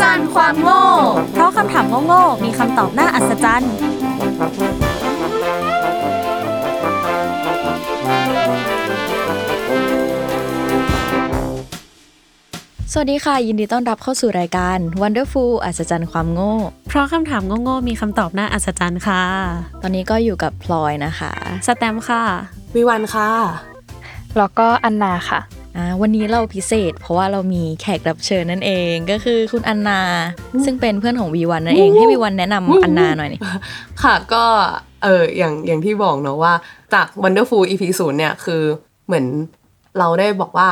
จรรย์ความโง่ เพราะคำถามโง่ๆมีคำตอบน่าอัศจรรย์ สวัสดีค่ะ ยินดีต้อนรับเข้าสู่รายการ Wonderful อัศจรรย์ความโง่ เพราะคำถามโง่ๆมีคำตอบน่าอัศจรรย์ค่ะ ตอนนี้ก็อยู่กับพลอยนะคะ สแตมป์ค่ะ วิวันค่ะ แล้วก็อันนาค่ะอ่า วันนี้เราพิเศษ เพราะว่าเรามีแขกรับเชิญนั่นเองก็คือคุณอันนา ซึ่งเป็นเพื่อนของวีวันนั่นเอง ให้วีวันแนะนำอันนาหน่อยนี่ค่ะก็เอออย่างอย่างที่บอกเนาะว่าจาก Wonderful EP ศูนย์เนี่ยคือเหมือนเราได้บอกว่า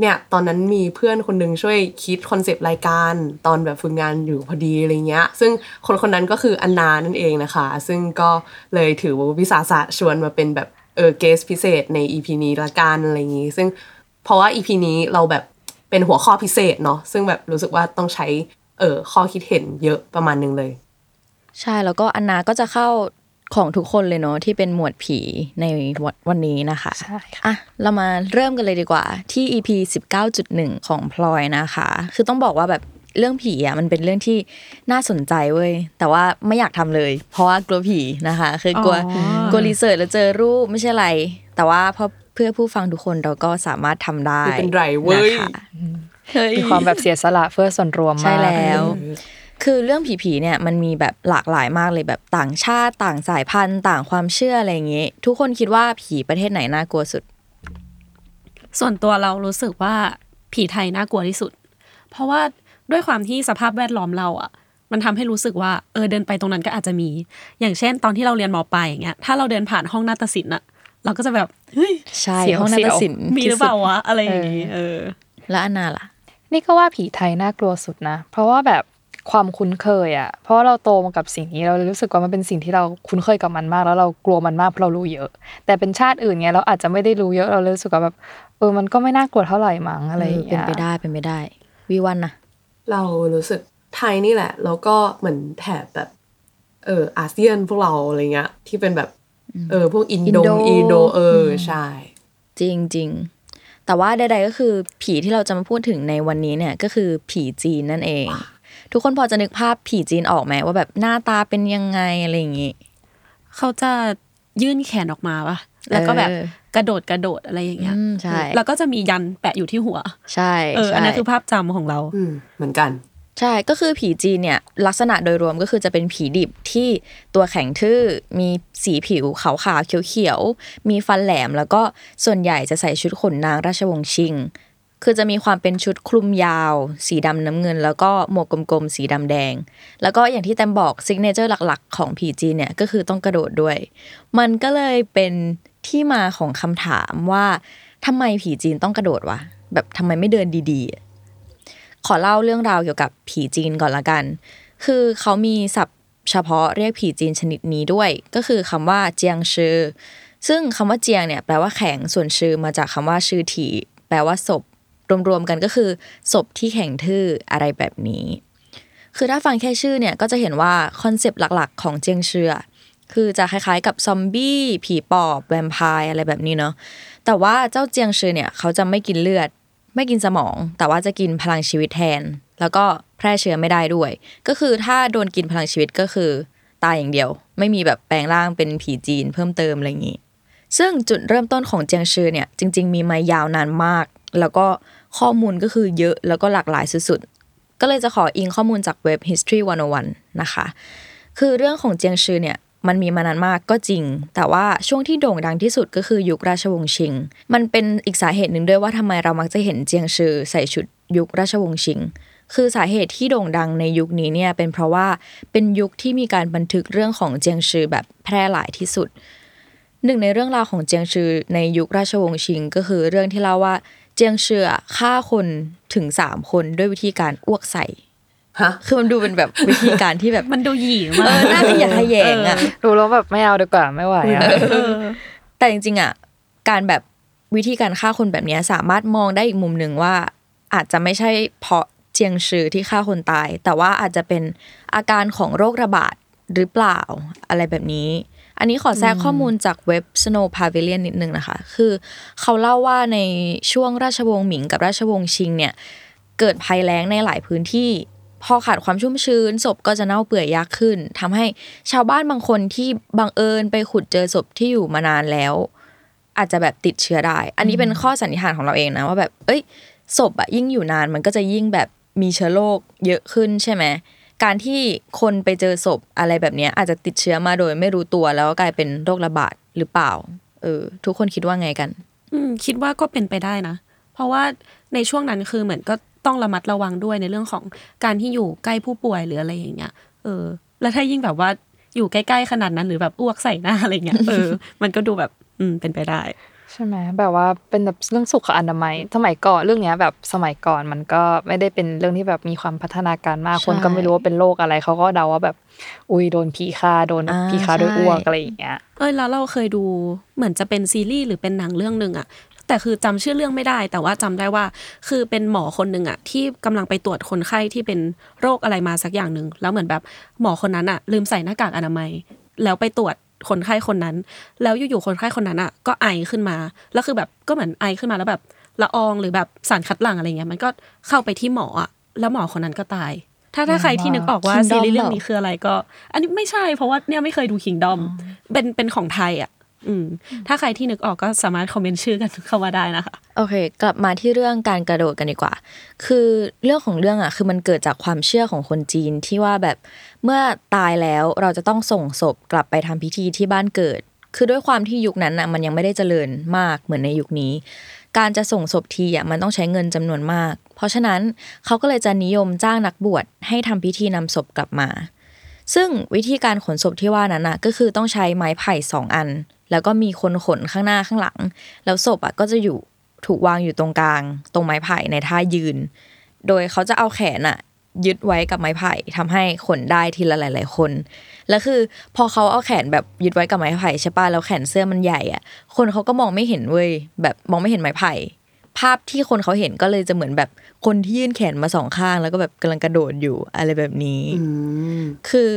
เนี่ยตอนนั้นมีเพื่อนคนหนึงช่วยคิดคอนเซปต์รายการตอนแบบฝึกงานอยู่พอดีอะไรเงี้ย ซึ่งคนคนนั้นก็คืออันนานั่นเองนะคะ ซึ่งก็เลยถือว่าวิสาสะชวนมาเป็นแบบเออเกสพิเศษใน EP นี้ละกันอะไรอย่างงี้ ซึ่ง เพราะว่า EP นี้เราแบบเป็นหัวข้อพิเศษเนาะซึ่งแบบรู้สึกว่าต้องใช้เออข้อคิดเห็นเยอะประมาณนึงเลย ใช่แล้วก็อันนาก็จะเข้าของทุกคนเลยเนาะที่เป็นหมวดผีในวันวันนี้นะคะใช่ค่ะอะเรามาเริ่มกันเลยดีกว่าที่ EP 19.1 ของพลอยนะคะ คือต้องบอกว่าแบบเรื่องผีอะมันเป็นเรื่องที่น่าสนใจเว้ยแต่ว่าไม่อยากทำเลย เพราะว่ากลัวผีนะคะ คือกลัวอ๋อกลัวรีเสิร์ชแล้วเจอรูปไม่ใช่อะไร แต่ว่าพอ เพื่อผู้ฟังทุกคนเราก็สามารถทำได้ไม่เป็นไรเว้ยนะคะเฮ้ยมีความแบบเสียสละเพื่อส่วนรวมมากใช่แล้ว คือเรื่องผีๆเนี่ยมันมีแบบหลากหลายมากเลยแบบต่างชาติต่างสายพันธุ์ ต่างความเชื่ออะไรอย่างเงี้ยทุกคนคิดว่าผีประเทศไหนน่ากลัวสุด ส่วนตัวเรารู้สึกว่าผีไทยน่ากลัวที่สุด เพราะว่าด้วยความที่สภาพแวดล้อมเราอะมันทำให้รู้สึกว่าเออเดินไปตรงนั้นก็อาจจะมี อย่างเช่น ตอนที่เราเรียนมปลายอย่างเงี้ยถ้าเราเดินผ่านห้องนาฏศิลป์อะ เราก็จะแบบเฮ้ยใช่เสียวห้องนาฏศิลป์มีหรือเปล่าวะอะไรอย่างงี้เออ และอันนาล่ะ นี่ก็ว่าผีไทยน่ากลัวสุดนะ เพราะว่าแบบความคุ้นเคยอะ เพราะว่าเราโตมากับสิ่งนี้เราเลยรู้สึกว่ามันเป็นสิ่งที่เราคุ้นเคยกับมันมาก แล้วเรากลัวมันมากเพราะเรารู้เยอะ แต่เป็นชาติอื่นเงี้ยเราอาจจะไม่ได้รู้เยอะเราเลยรู้สึกว่าแบบเออมันก็ไม่น่ากลัวเท่าไหร่มั้งอะไรอย่างเป็เงี้นยไปได้เป็นไปได้วีวันนะเรารู้สึกไทยนี่แหละ แล้วก็เหมือนแถบแบบเอออาเซียนพวกเราอะไรเงี้ยที่เป็นแบบ เออ พวกอินโดอินโดอีโดเอออใช่ จริงจริงๆแต่ว่าใดๆก็คือผีที่เราจะมาพูดถึงในวันนี้เนี่ยก็คือผีจีนนั่นเอง ทุกคนพอจะนึกภาพผีจีนออกไหมว่าแบบหน้าตาเป็นยังไงอะไรอย่างงี้เขาจะยื่นแขนออกมาปะแล้วก็แบบเออกระโดดกระโดดอะไรอย่างเงี้ยอืมใช่แล้วก็จะมียันแปะอยู่ที่หัว ใช่เออใช่อันนั้นคือภาพจำของเราอืมเหมือนกัน ใช่ก็คือผีจีนเนี่ยลักษณะโดยรวมก็คือจะเป็นผีดิบที่ตัวแข็งทื่อมีสีผิวขาวๆเขียวๆมีฟันแหลม แล้วก็ส่วนใหญ่จะใส่ชุดขนนางราชวงศ์ชิง คือจะมีความเป็นชุดคลุมยาว สีดำน้ำเงิน แล้วก็หมวกกลมๆสีดำแดง แล้วก็อย่างที่แตมบอก signature หลักๆ ของผีจีนเนี่ยก็คือต้องกระโดดด้วย มันก็เลยเป็นที่มาของคำถามว่าทำไมผีจีนต้องกระโดดวะแบบทำไมไม่เดินดีๆ ขอเล่าเรื่องราวเกี่ยวกับผีจีนก่อนละกัน คือเขามีศัพท์เฉพาะเรียกผีจีนชนิดนี้ด้วย ก็คือคำว่าเจียงชือ ซึ่งคำว่าเจียงเนี่ยแปลว่าแข็งส่วนชือมาจากคำว่าชือถีแปลว่าศพ รวมๆกันก็คือศพที่แข็งทื่ออะไรแบบนี้ คือถ้าฟังแค่ชื่อเนี่ยก็จะเห็นว่า concept หลักๆ ของเจียงชือคือจะคล้ายๆกับซอมบี้ผีปอบแวมไพร์อะไรแบบนี้เนาะแต่ว่าเจ้าเจียงชือเนี่ยเขาจะไม่กินเลือด ไม่กินสมอง แต่ว่าจะกินพลังชีวิตแทน แล้วก็แพร่เชื้อไม่ได้ด้วย ก็คือถ้าโดนกินพลังชีวิตก็คือ ตายอย่างเดียว ไม่มีแบบแปลงร่างเป็นผีจีนเพิ่มเติมอะไรอย่างนี้ ซึ่งจุดเริ่มต้นของเจียงชื่อเนี่ยจริง ๆ มีมายาวนานมาก แล้วก็ข้อมูลก็คือเยอะแล้วก็หลากหลายสุดๆก็เลยจะขออิงข้อมูลจากเว็บ history 101 นะคะ คือเรื่องของเจียงชื่อเนี่ย มันมีมานานมากก็จริง แต่ว่าช่วงที่โด่งดังที่สุดก็คือยุคราชวงศ์ชิง มันเป็นอีกสาเหตุหนึ่งด้วยว่าทำไมเรามักจะเห็นเจียงชื่อใส่ชุดยุคราชวงศ์ชิง คือสาเหตุที่โด่งดังในยุคนี้เนี่ยเป็นเพราะว่าเป็นยุคที่มีการบันทึกเรื่องของเจียงชื่อแบบแพร่หลายที่สุด หนึ่งในเรื่องราวของเจียงชื่อในยุคราชวงศ์ชิง ก็คือเรื่องที่เล่าว่าเจียงชื่อฆ่าคนถึงสามคนด้วยวิธีการอ้วกใส่ คือมันดูเป็นแบบวิธีการที่แบบมันดูหยีเอมากอน่าขยะแขยงอะดูแล้วแบบไม่เอาดีกว่าไม่ไหวอะแต่จริงๆอะการแบบวิธีการฆ่าคนแบบเนี้ยสามารถมองได้อีกมุมหนึ่งว่า อาจจะไม่ใช่เพราะเจียงชือที่ฆ่าคนตาย แต่ว่าอาจจะเป็นอาการของโรคระบาดหรือเปล่าอะไรแบบนี้ อันนี้ขอแทรกข้อมูลจากเว็บ Snow Pavilion นิดนึงนะคะ คือเขาเล่าว่าในช่วงราชวงศ์หมิงกับราชวงศ์ชิงเนี่ย เกิดภัยแล้งในหลายพื้นที่ พอขาดความชุ่มชื้น ศพก็จะเน่าเปื่อยยากขึ้นทำให้ชาวบ้านบางคนที่บังเอิญไปขุดเจอศพที่อยู่มานานแล้ว อาจจะแบบติดเชื้อได้ อันนี้เป็นข้อสันนิษฐานของเราเองนะว่าแบบ เอ้ย ศพอะยิ่งอยู่นานมันก็จะยิ่งแบบมีเชื้อโรคเยอะขึ้นใช่ไหมการที่คนไปเจอศพอะไรแบบนี้อาจจะติดเชื้อมาโดยไม่รู้ตัวแล้วก็กลายเป็นโรคระบาดหรือเปล่า เออ ทุกคนคิดว่าไงกัน อืม คิดว่าก็เป็นไปได้นะ เพราะว่าในช่วงนั้นคือเหมือนก็ ต้องระมัดระวังด้วยในเรื่องของการที่อยู่ใกล้ผู้ป่วยหรืออะไรอย่างเงี้ย เออ แล้วถ้ายิ่งแบบว่าอยู่ใกล้ๆขนาดนั้นหรือแบบอ้วกใส่หน้าอะไรเงี้ยเออ มันก็ดูแบบ อืมเป็นไปได้ ใช่ไหมแบบว่าเป็นแบบเรื่องสุขอนามัยสมัยก่อนเรื่องเนี้ยแบบสมัยก่อนมันก็ไม่ได้เป็นเรื่องที่แบบมีความพัฒนาการมากใช่คนก็ไม่รู้ว่าเป็นโรคอะไรเขาก็เดาว่าแบบ อุ้ยโดนผีฆ่าโดนอ่าผีฆ่าด้วยใช่อ้วกอะไรอย่างเงี้ยเอ้ยแล้วเราเคยดูเหมือนจะเป็นซีรีส์หรือเป็นหนังเรื่องหนึ่งอะ แต่คือจำชื่อเรื่องไม่ได้ แต่ว่าจำได้ว่าคือเป็นหมอคนหนึ่งอะที่กำลังไปตรวจคนไข้ที่เป็นโรคอะไรมาสักอย่างหนึ่งแล้วเหมือนแบบหมอคนนั้นอะลืมใส่หน้ากากอนามัย แล้วไปตรวจคนไข้คนนั้น แล้วอยู่ๆคนไข้คนนั้นอะก็ไอขึ้นมา แล้วคือแบบก็เหมือนไอขึ้นมาแล้วแบบละอองหรือแบบสารคัดหลั่งอะไรเงี้ยมันก็เข้าไปที่หมออะแล้วหมอคนนั้นก็ตาย ถ้าถ้าใครที่นึกออกว่า Kingdom ซีรีส์เรื่องเปล่านี้คืออะไรก็ อันนี้ไม่ใช่เพราะว่าเนี่ยไม่เคยดูคิงดอมเป็นเป็นของไทยอะ อืมถ้าใครที่นึกออกก็สามารถคอมเมนต์ชื่อกันเข้ามาได้นะคะ โอเค กลับมาที่เรื่องการกระโดดกันดีกว่า คือเรื่องของเรื่องอะ คือมันเกิดจากความเชื่อของคนจีนที่ว่าแบบเมื่อตายแล้วเราจะต้องส่งศพกลับไปทำพิธีที่บ้านเกิด คือด้วยความที่ยุคนั้นอะมันยังไม่ได้เจริญมากเหมือนในยุคนี้ การจะส่งศพทีอะมันต้องใช้เงินจำนวนมาก เพราะฉะนั้นเขาก็เลยจะนิยมจ้างนักบวชให้ทำพิธีนำศพกลับมาซึ่งวิธีการขนศพที่ว่านั้นน่ะก็คือต้องใช้ไม้ไผ่สองอัน แล้วก็มีคนขนข้างหน้าข้างหลัง แล้วศพอะก็จะอยู่ถูกวางอยู่ตรงกลาง ตรงไม้ไผ่ในท่ายืน โดยเขาจะเอาแขนอะยึดไว้กับไม้ไผ่ทำให้ขนได้ทีละหลาย ๆ คน แล้วคือพอเขาเอาแขนแบบยึดไว้กับไม้ไผ่ใช่ป่ะแล้วแขนเสื้อมันใหญ่อะ คนเขาก็มองไม่เห็นเว้ยแบบมองไม่เห็นไม้ไผ่ ภาพที่คนเขาเห็นก็เลยจะเหมือนแบบคนที่ยื่นแขนมาสองข้าง แล้วก็แบบกำลังกระโดดอยู่อะไรแบบนี้อืมคือ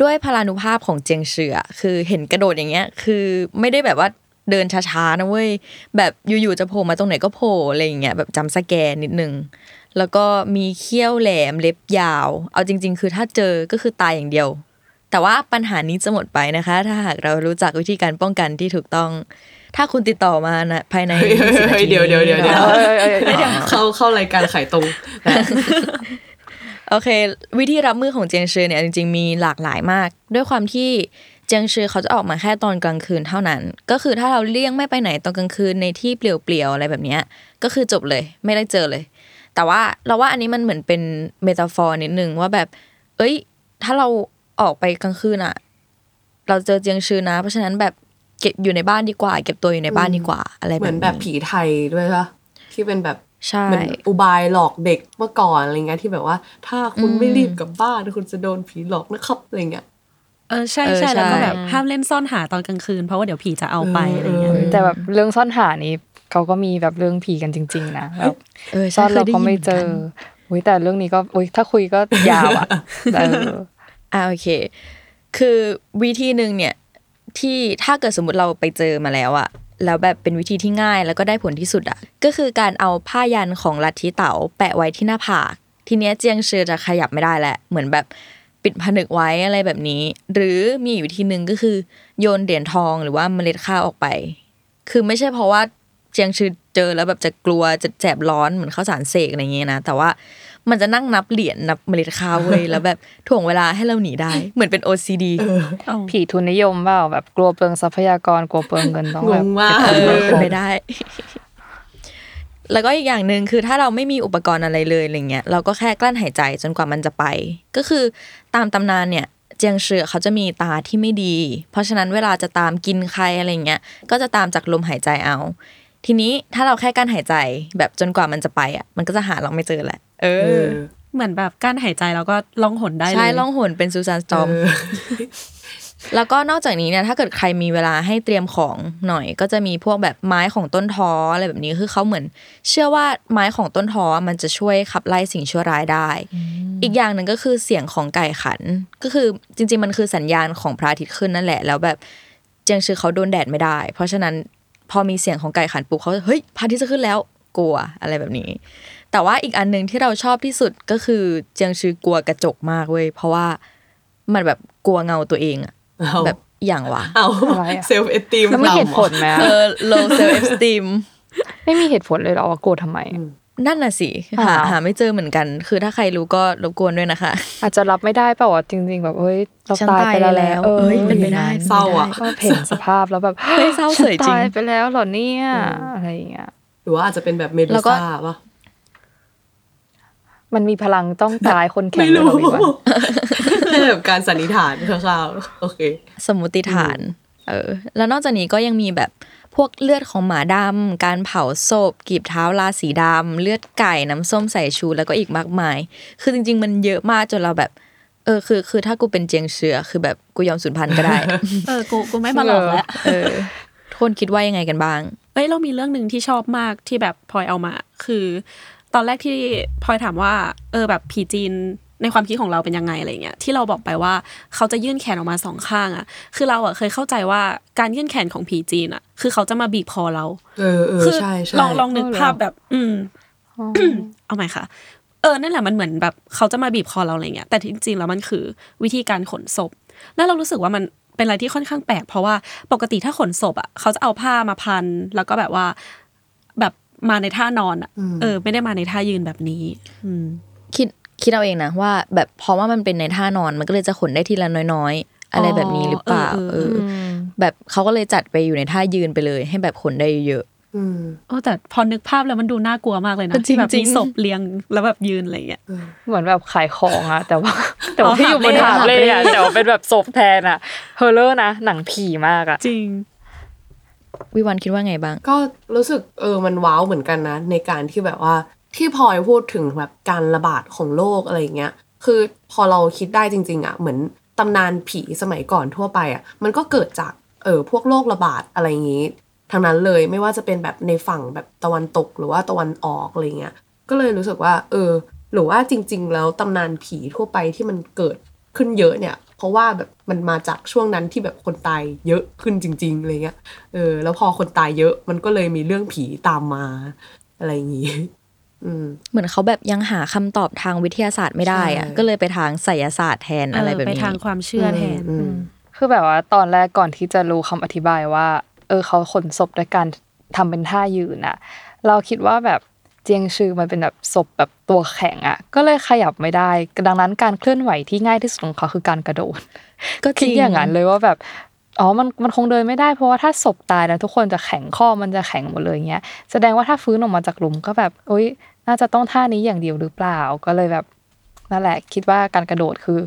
ด้วยพลานุภาพของเจียงเสือคือเห็นกระโดดอย่างเงี้ย คือไม่ได้แบบว่าเดินช้าๆนะเว้ยแบบอยู่ๆจะโผล่มาตรงไหนก็โผล่อะไรอย่างเงี้ยแบบจำสแกนนิดนึงแล้วก็มีเขี้ยวแหลมเล็บยาว เอาจริง ๆ คือถ้าเจอก็คือตายอย่างเดียว แต่ว่าปัญหานี้จะหมดไปนะคะ ถ้าหากเรารู้จักวิธีการป้องกันที่ถูกต้อง ถ้าคุณติดต่อมานะภายในเฮ้ยเฮ้ย20นาเฮ้ยทีเดี๋ยวเดี๋ยวเดี๋ยวเดี๋ยวนี้เข้าเข้ารายการขายตรงนะ โอเค วิธีรับมือของเจียงชือเนี่ยจริงๆมีหลากหลายมาก ด้วยความที่เจียงชือเขาจะออกมาแค่ตอนกลางคืนเท่านั้น ก็คือถ้าเราเลี่ยงไม่ไปไหนตอนกลางคืนในที่เปลี่ยวๆอะไรแบบเนี้ยก็คือจบเลยไม่ได้เจอเลย แต่ว่าเราว่าอันนี้มันเหมือนเป็นเมตาฟอร์นิดนึงว่าแบบ เอ้ย ถ้าเราออกไปกลางคืนอะเราเจอเจียงชือนะ เพราะฉะนั้นแบบเก็บอยู่ในบ้านดีกว่า เก็บตัวอยู่ในบ้านดีกว่า อะไรแบบเหมือนแบบผีไทยด้วยปะที่เป็นแบบ ใช่เหมือนอุบายหลอกเด็กเมื่อก่อนอะไรเงี้ยที่แบบว่า ถ้าคุณไม่รีบกลับบ้านคุณจะโดนผีหลอกนะครับอะไรเงี้ยเออใช่เออใช่แล้วก็ใช่แบบห้ามเล่นซ่อนหาตอนกลางคืนเพราะว่าเดี๋ยวผีจะเอาไปเออออะไรเงี้ยเออแต่แบบเรื่องซ่อนหานี้เขาก็มีแบบเรื่องผีกันจริง ๆ นะแบบเออซ่ใช่อนเคเรายได้ก็ยินไม่เหมือนเจกัอนอุ้ยแต่เรื่องนี้ก็อุ้ยถ้าคุยก็ยาวอะเอออ่าโอเค คือวิธีหนึ่งเนี่ยที่ถ้าเกิดสมมติเราไปเจอมาแล้วอะ แล้วแบบเป็นวิธีที่ง่ายแล้วก็ได้ผลที่สุดอะก็คือการเอาผ้ายันของลัทธิเต๋าแปะไว้ที่หน้าผากทีเนี้ยเจียงเชือจะขยับไม่ได้แหละเหมือนแบบปิดผนึกไว้อะไรแบบนี้ หรือมีอีกวิธีหนึ่งก็คือโยนเหรียญทองหรือว่าเมล็ดข้าวออกไป คือไม่ใช่เพราะว่าเจียงชือเจอแล้วแบบจะกลัวจะแสบร้อนเหมือนข้าวสารเสกอะไรเงี้ยนะ แต่ว่า มันจะนั่งนับเหรียญนับเมล็ดข้าวเว้ยแล้วแบบถ่วงเวลาให้เราหนีได้ เหมือนเป็น OCD เอาผีทุนนิยมเปล่าแบบกลัวเปลืองทรัพยากรกลัวเปลืองเงินต้องงแบบงมากเอเอออเป็นไปได้ แล้วก็อีกอย่างหนึ่งคือถ้าเราไม่มีอุปกรณ์อะไรเลยอะไรเงี้ยเราก็แค่กลั้นหายใจจนกว่ามันจะไป ก็คือตามตำนานเนี่ยเจียงเชือเขาจะมีตาที่ไม่ดี เพราะฉะนั้นเวลาจะตามกินใครอะไรเงี้ยก็จะตามจากลมหายใจเอา ทีนี้ถ้าเราแค่กั้นหายใจแบบจนกว่ามันจะไปอะ มันก็จะหาเราไม่เจอแหละ เอเอออ เหมือนแบบการหายใจแล้วก็ล่องหนได้เลยใช่ล่องหนเป็นซูซานสตอมเออแล้วก็นอกจากนี้เนี่ยถ้าเกิดใครมีเวลาให้เตรียมของหน่อย ก็จะมีพวกแบบไม้ของต้นท้ออะไรแบบนี้คือเขาเหมือน เชื่อว่าไม้ของต้นท้อมันจะช่วยขับไล่สิ่งชั่วร้ายได้ อีกอย่างหนึ่งก็คือเสียงของไก่ขัน ก็คือจริง ๆ มันคือสัญญาณของพระอาทิตย์ขึ้นนั่นแหละ แล้วแบบเจียงชื่อเขาโดนแดดไม่ได้ เพราะฉะนั้นพอมีเสียงของไก่ขันปุ๊บเขาเฮ้ยพระอาทิตย์จะขึ้นแล้วกลัวอะไรแบบนี้ แต่ว่าอีกอันหนึ่งที่เราชอบที่สุดก็คือเจียงชื่อกลัวกระจกมากเว้ยเพราะว่ามันแบบกลัวเงาตัวเองอะเอาแบบอย่างวะเอาอะไรอะเซลฟ์เอตีมแล้วไม่เหตุผลไหมอะเออ low self esteem ไม่มีเหตุผลเลยเหรอว่ากลัวทำไมนั่นน่ะสิอ้าวหาหาไม่เจอเหมือนกัน คือถ้าใครรู้ก็รบกวนด้วยนะคะ อาจจะรับไม่ได้เปล่าวะจริง ๆ แบบเฮ้ยเราฉันตายไปตายแล้แล้ววเอ้ยเป็นไปได้เศร้าอะก็เห็นสภาพแล้วแบบเฮ้ยเศร้าเฉยจริงฉันตายไปแล้วเหรอเนี่ยอะไรอย่างเงี้ยหรือว่าอาจจะเป็นแบบเมดูแล้วก็ซ่าป่ะ มันมีพลังต้องตายคนแข็งไม่เลยรู้เหรอพี่วะแค่แบบการสันนิษฐานคร่าวๆโอเค สมมุติฐาน เออ แล้วนอกจากนี้ก็ยังมีแบบพวกเลือดของหมาดำ การเผาศพกีบเท้าลาสีดำ เลือดไก่น้ำส้มสายชูแล้วก็อีกมากมาย คือจริง ๆ มันเยอะมากจนเราแบบ เออคือ คือถ้ากูเป็นเจียงเชือคือแบบกูยอมสูญพันธุ์ก็ได้ เออกูกูไม่มาหลอกแล้วเออทุกคนคิดว่ายังไงกันบ้างเอ้ยเรามีเรื่องหนึ่งที่ชอบมากที่แบบพลอยเอามา คือ ตอนแรกที่พลอยถามว่า เออแบบผีจีนในความคิดของเราเป็นยังไงอะไรเงี้ยที่เราบอกไปว่าเขาจะยื่นแขนออกมาสองข้างอะ คือเราอะเคยเข้าใจว่าการยื่นแขนของผีจีนอะ คือเขาจะมาบีบคอเรา เออเออคืใช่ใช่ลองลองนึกภาพแบบ อืมเอาใหม่ค่ะ เออนั่นแหละมันเหมือนแบบเขาจะมาบีบคอเราอะไรเงี้ยแต่จริงๆแล้วมันคือวิธีการขนศพ แล้วเรารู้สึกว่ามันเป็นอะไรที่ค่อนข้างแปลกเพราะว่าปกติถ้าขนศพอะเขาจะเอาผ้ามาพัน แล้วก็แบบว่าแบบ มาในท่านอนอะเออ ไม่ได้มาในท่ายืนแบบนี้ อืมคิดคิดเอาเองนะว่าแบบเพราะว่ามันเป็นในท่านอนมันก็เลยจะขนได้ทีละน้อยๆ อะไรแบบนี้หรือเปล่า เออเอเออออแบบเขาก็เลยจัดไปอยู่ในท่ายืนไปเลย ให้แบบขนได้เยอะอืมโอ้แต่พอนึกภาพแล้วมันดูน่ากลัวมากเลยนะจริงๆแบบมีศพเรียงแล้วแบบยืนอะไรเงี้ยเหมือนแบบขายของอะแต่ว่าแต่ว่าอ๋อที่อยู่บนหาหาบบเล่เล่อะแต่ว่าเป็นแบบศพแทนอะเฮอร์เลอร์นะหนังผีมากอะจริง วิวันคิดว่าไงบ้าง ก็รู้สึกเออมันว้าวเหมือนกันนะ ในการที่แบบว่าที่พลอยพูดถึงแบบการระบาดของโรคอะไรอย่างเงี้ยคือพอเราคิดได้จริง ๆ อะ เหมือนตำนานผีสมัยก่อนทั่วไปอะ มันก็เกิดจากเออพวกโรคระบาดอะไรอย่างงี้ทั้งนั้นเลยไม่ว่าจะเป็นแบบในฝั่งแบบตะวันตกหรือว่าตะวันออกอะไรเงี้ยก็เลยรู้สึกว่า เออ หรือว่าจริง ๆ แล้วตำนานผีทั่วไปที่มันเกิดขึ้นเยอะเนี่ย เพราะว่าแบบมันมาจากช่วงนั้นที่แบบคนตายเยอะขึ้นจริงๆอะไรเงี้ยเออแล้วพอคนตายเยอะมันก็เลยมีเรื่องผีตามมาอะไรอย่างงี้อืมเหมือนเขาแบบยังหาคำตอบทางวิทยาศาสตร์ไม่ได้อะใช่ก็เลยไปทางไสยศาสตร์แทนอะไรแบบไปนี้ทางความเชื่อแทนอืมคือแบบว่าตอนแรกก่อนที่จะรู้คำอธิบายว่า เออเขาขนศพด้วยการทำเป็นท่ายืนอะเราคิดว่าแบบ เจียงชือมันเป็นแบบศพแบบตัวแข็งอะก็เลยขยับไม่ได้ ดังนั้นการเคลื่อนไหวที่ง่ายที่สุดของเขาคือการกระโดด ก็คิดจริงอย่างนั้นเลยว่าแบบอ๋อ มัน มันคงเดินไม่ได้ เพราะว่าถ้าศพตายแล้วทุกคนจะแข็งข้อ มันจะแข็งหมดเลยเงี้ย แสดงว่าถ้าฟื้นออกมาจากหลุมก็แบบโอ๊ย น่าจะต้องท่านี้อย่างเดียวหรือเปล่า ก็เลยแบบ นั่นแหละ คิดว่าการกระโดดคือ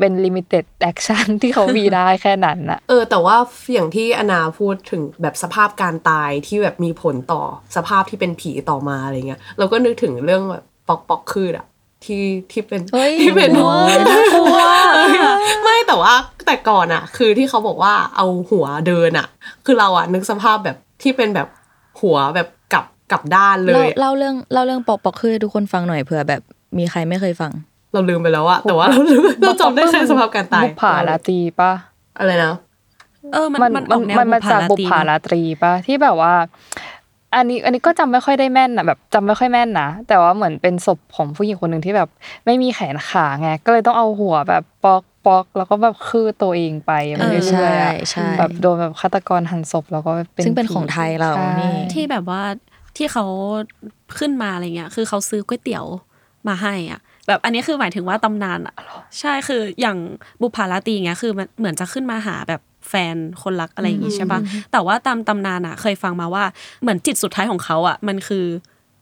เป็น limited action ที่เขามีได้แค่นั้นน่ะเออ แต่ว่าอย่างที่อนาพูดถึงแบบสภาพการตายที่แบบมีผลต่อสภาพที่เป็นผีต่อมาอะไรเงี้ยเราก็นึกถึงเรื่องแบบปอกปอกคืดอะที่ที่เป็นเฮ้ยที่เป็นโอ้ยน่ากลัวไม่แต่ว่าแต่ก่อนอะคือที่เขาบอกว่าเอาหัวเดินอะคือเราอะนึกสภาพแบบที่เป็นแบบหัวแบบกลับกลับด้านเลเล่ายเล่าเรื่องเล่าเรื่องปอกปอกคือให้ทุกคนฟังหน่อยเผื่อแบบมีใครไม่เคยฟัง เราลืมไปแล้วอะแต่ว่าเราลืมเราจำได้แค่สภาพการตายบุปผาราตรีปะอะไรนะเออมันมันมันอมัอนกแนวมันมาจากบุปผาลาราตรีปะที่แบบว่า อันนี้อันนี้ก็จำไม่ค่อยได้แม่นนะแบบจำไม่ค่อยแม่นนะแต่ว่าเหมือนเป็นศพของผู้หญิงคนหนึ่งที่แบบ ไม่มีแขนขาไงก็เลยต้องเอาหัวแบบปอกปอกแล้วก็แบบคือตัวเองไปเออเรื่อยๆอะใช่ใช่แบบโดนแบบฆาตกรหั่นศพแล้วก็เป็นซึ่งเป็นของไทยเราใช่นี่ที่แบบว่าที่เขาขึ้นมาอะไรเงี้ย คือเขาซื้อก๋วยเตี๋ยวมาให้อะ แบบอันนี้คือหมายถึงว่าตำนานอะใช่คืออย่างบุพาราตรีเงี้ยคือมันเหมือนจะขึ้นมาหาแบบแฟนคนรักอะไรอย่างงี้ใช่ปะแต่ว่าตามตำนานอะ เคยฟังมาว่าเหมือนจิตสุดท้ายของเขาอะ มันคือ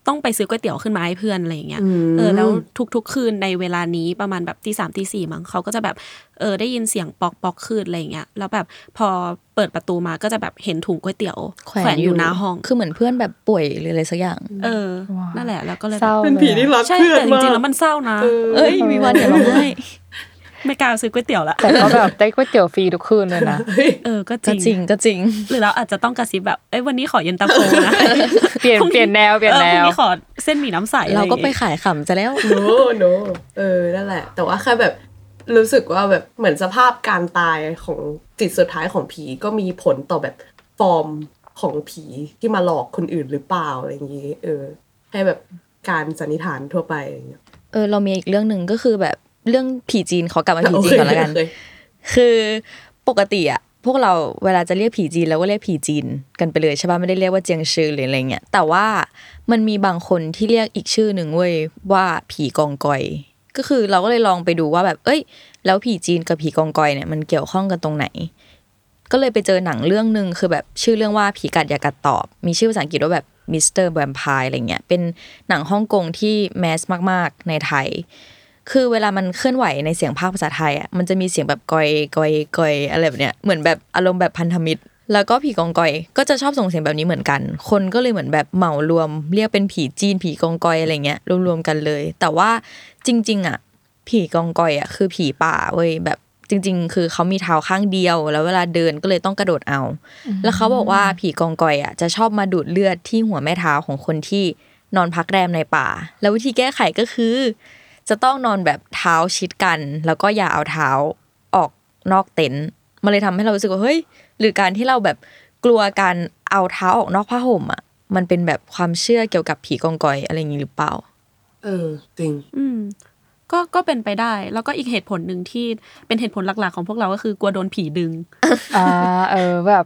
ต้องไปซื้อก๋วยเตี๋ยวขึ้นมาให้เพื่อนอะไรอย่างเงี้ย เออแล้วทุกๆ คืนในเวลานี้ประมาณแบบตีสามตีสี่มั้งเขาก็จะแบบเออได้ยินเสียงปอกปอกคืนอะไรอย่างเงี้ยแล้วแบบพอเปิดประตูมาก็จะแบบเห็นถุงก๋วยเตี๋ยวแขวนอยู่หน้าห้อง คือเหมือนเพื่อนแบบป่วยหรืออะไรสักอย่าง เออ นั่นแหละแล้วก็เลยเศร้าเป็นผีที่รักใช่เพื่อนแต่จมากริงๆแล้วมันเศร้านะ เอ้ยมีวันอย่าร้องไห้ ไม่กล้าซื้อก๋วยเตี๋ยวละแต่ก็แบบได้ก๋วยเตี๋ยวฟรีทุกคืนเลยนะเออก็จก็จริริงงก็จริง หรือเราอาจจะต้องกระซิบแบบเอ้ยวันนี้ขอเย็นตาโฟนะเปลี่ยนเปลี่ยนแนวเปลี่ยนแนออพรุ่งวนี้ขอเส้นหมี่น้ำใสอะเรารอย่งก็ไปงี้ขายขำจะแล้วโนโนเออนั่นแหละ แต่ว่าแค่แบบรู้สึกว่าแบบเหมือนสภาพการตายของจิตสุดท้ายของผีก็มีผลต่อแบบฟอร์มของผีที่มาหลอกคนอื่นหรือเปล่าอะไรอย่างนี้ เออ ให้แบบการสันนิษฐานทั่วไปอะไรอย่างเงี้ยเออ เรามีอีกเรื่องหนึ่งก็คือแบบ เรื่องผีจีนขอกลับมาผีจีนก่อนแล้วกันโอเคคือปกติอะพวกเราเวลาจะเรียกผีจีนเราก็เรียกผีจีนกันไปเลยใช่ป่ะไม่ได้เรียกว่าเจียงชื่อหรืออะไรเงี้ยแต่ว่ามันมีบางคนที่เรียกอีกชื่อหนึ่งเว้ยว่าผีกองกอย ก็คือเราก็เลยลองไปดูว่าแบบ เอ้ย แล้วผีจีนกับผีกองกอยเนี่ยมันเกี่ยวข้องกันตรงไหน ก็เลยไปเจอหนังเรื่องหนึ่งคือแบบชื่อเรื่องว่าผีกัดอย่ากัดตอบ มีชื่อภาษาอังกฤษว่าแบบ Mr. Vampire อะไรเงี้ยเป็นหนังฮ่องกงที่ mass มากๆ ในไทย คือเวลามันเคลื่อนไหวในเสียงภาคภาษาไทยอะมันจะมีเสียงแบบกอยกอยกอยอะไรแบบเนี้ยเหมือนแบบอารมณ์แบบพันธมิตร แล้วก็ผีกองกอยก็จะชอบส่งเสียงแบบนี้เหมือนกัน คนก็เลยเหมือนแบบเหมารวม เรียกเป็นผีจีนผีกองกอยอะไรเงี้ยรวมๆกันเลย แต่ว่าจริง ๆ อะ ผีกองกอยอะคือผีป่าเว้ยแบบจริง ๆ คือเขามีเท้าข้างเดียว แล้วเวลาเดินก็เลยต้องกระโดดเอา แล้วเขาบอกว่าผีกองกอยอะจะชอบมาดูดเลือดที่หัวแม่เท้าของคนที่นอนพักแรมในป่า แล้ววิธีแก้ไขก็คือ จะต้องนอนแบบเท้าชิดกัน แล้วก็อย่าเอาเท้าออกนอกเต็นท์มันเลยทำให้เรารู้สึกว่าเฮ้ยหรือการที่เราแบบกลัวการเอาเท้าออกนอกผ้าห่มอะมันเป็นแบบความเชื่อเกี่ยวกับผีกองกอยอะไรอย่างนี้หรือเปล่า เออจริง อืมก็ก็เป็นไปได้ แล้วก็อีกเหตุผลหนึ่งที่เป็นเหตุผลหลักๆของพวกเราก็คือกลัวโดนผีดึงอ่าเออแบบ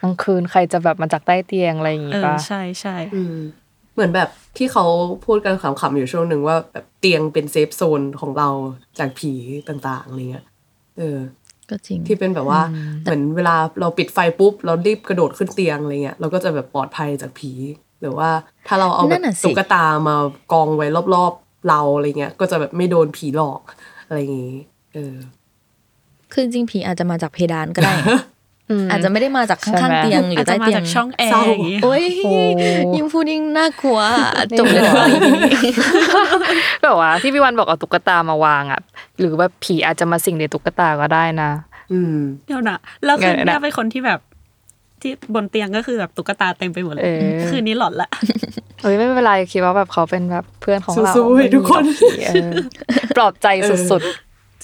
กลางคืนใครจะแบบมาจากใต้เตียงอะไรอย่างเองี้อปะใช่ใช่อืม เหมือนแบบที่เขาพูดกันขำๆอยู่ช่วงหนึ่งว่าแบบเตียงเป็นเซฟโซนของเราจากผีต่างๆอะไรเงี้ยเออ ก็จริงที่เป็นแบบว่าเหมือนเวลาเราปิดไฟปุ๊บ เรารีบกระโดดขึ้นเตียงอะไรเงี้ยเราก็จะแบบปลอดภัยจากผี หรือว่าถ้าเราเอาแบนั่บนน่ะสิตุ๊กตามากองไว้รอบๆเราอะไรเงี้ย ก็จะแบบไม่โดนผีหลอกอะไรอย่างงี้ เออคือจริงๆผีอาจจะมาจากเพดานก็ได้ม อาจจะไม่ได้มาจากข้างๆเตียงหรือาอจจะใต้มาเตียงจากช่องแอเศร้าร์อย่างงี้โอ้ยโอ้ยิ่งพูดยิ่งน่ากลัวจบเลยดีกว่าแบบว่าที่พี่วันบอกเอาตุ๊กตามาวางอะหรือแบบผีอาจจะมาสิงในตุ๊กตาก็ได้นะอืมเดี๋ยวนะแล้วคือไงนะเนี่ยเป็นคนที่แบบ ที่บนเตียงก็คือแบบตุ๊กตาเต็มไปหมดเลเอยอคืนนี้หลอนละเฮ้ยไม่เป็นไรคิดว่าแบบเขาเป็นแบบเพื่อนของเราสู้ๆให้ทุกคนไม่มีหรอกผีเออปลอบใจสุด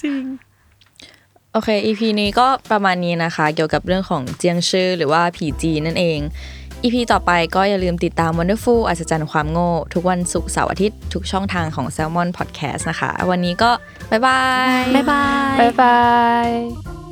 จริง โอเค EP นี้ก็ประมาณนี้นะคะ เกี่ยวกับเรื่องของเจียงชื่อหรือว่าผีจีนนั่นเอง EP ต่อไปก็อย่าลืมติดตาม Wonderful อัศจรรย์ความโง่ ทุกวันศุกร์เสาร์อาทิตย์ ทุกช่องทางของ Salmon Podcast นะคะ วันนี้ก็ บ๊ายบาย บ๊ายบายๆบ๊ายบาย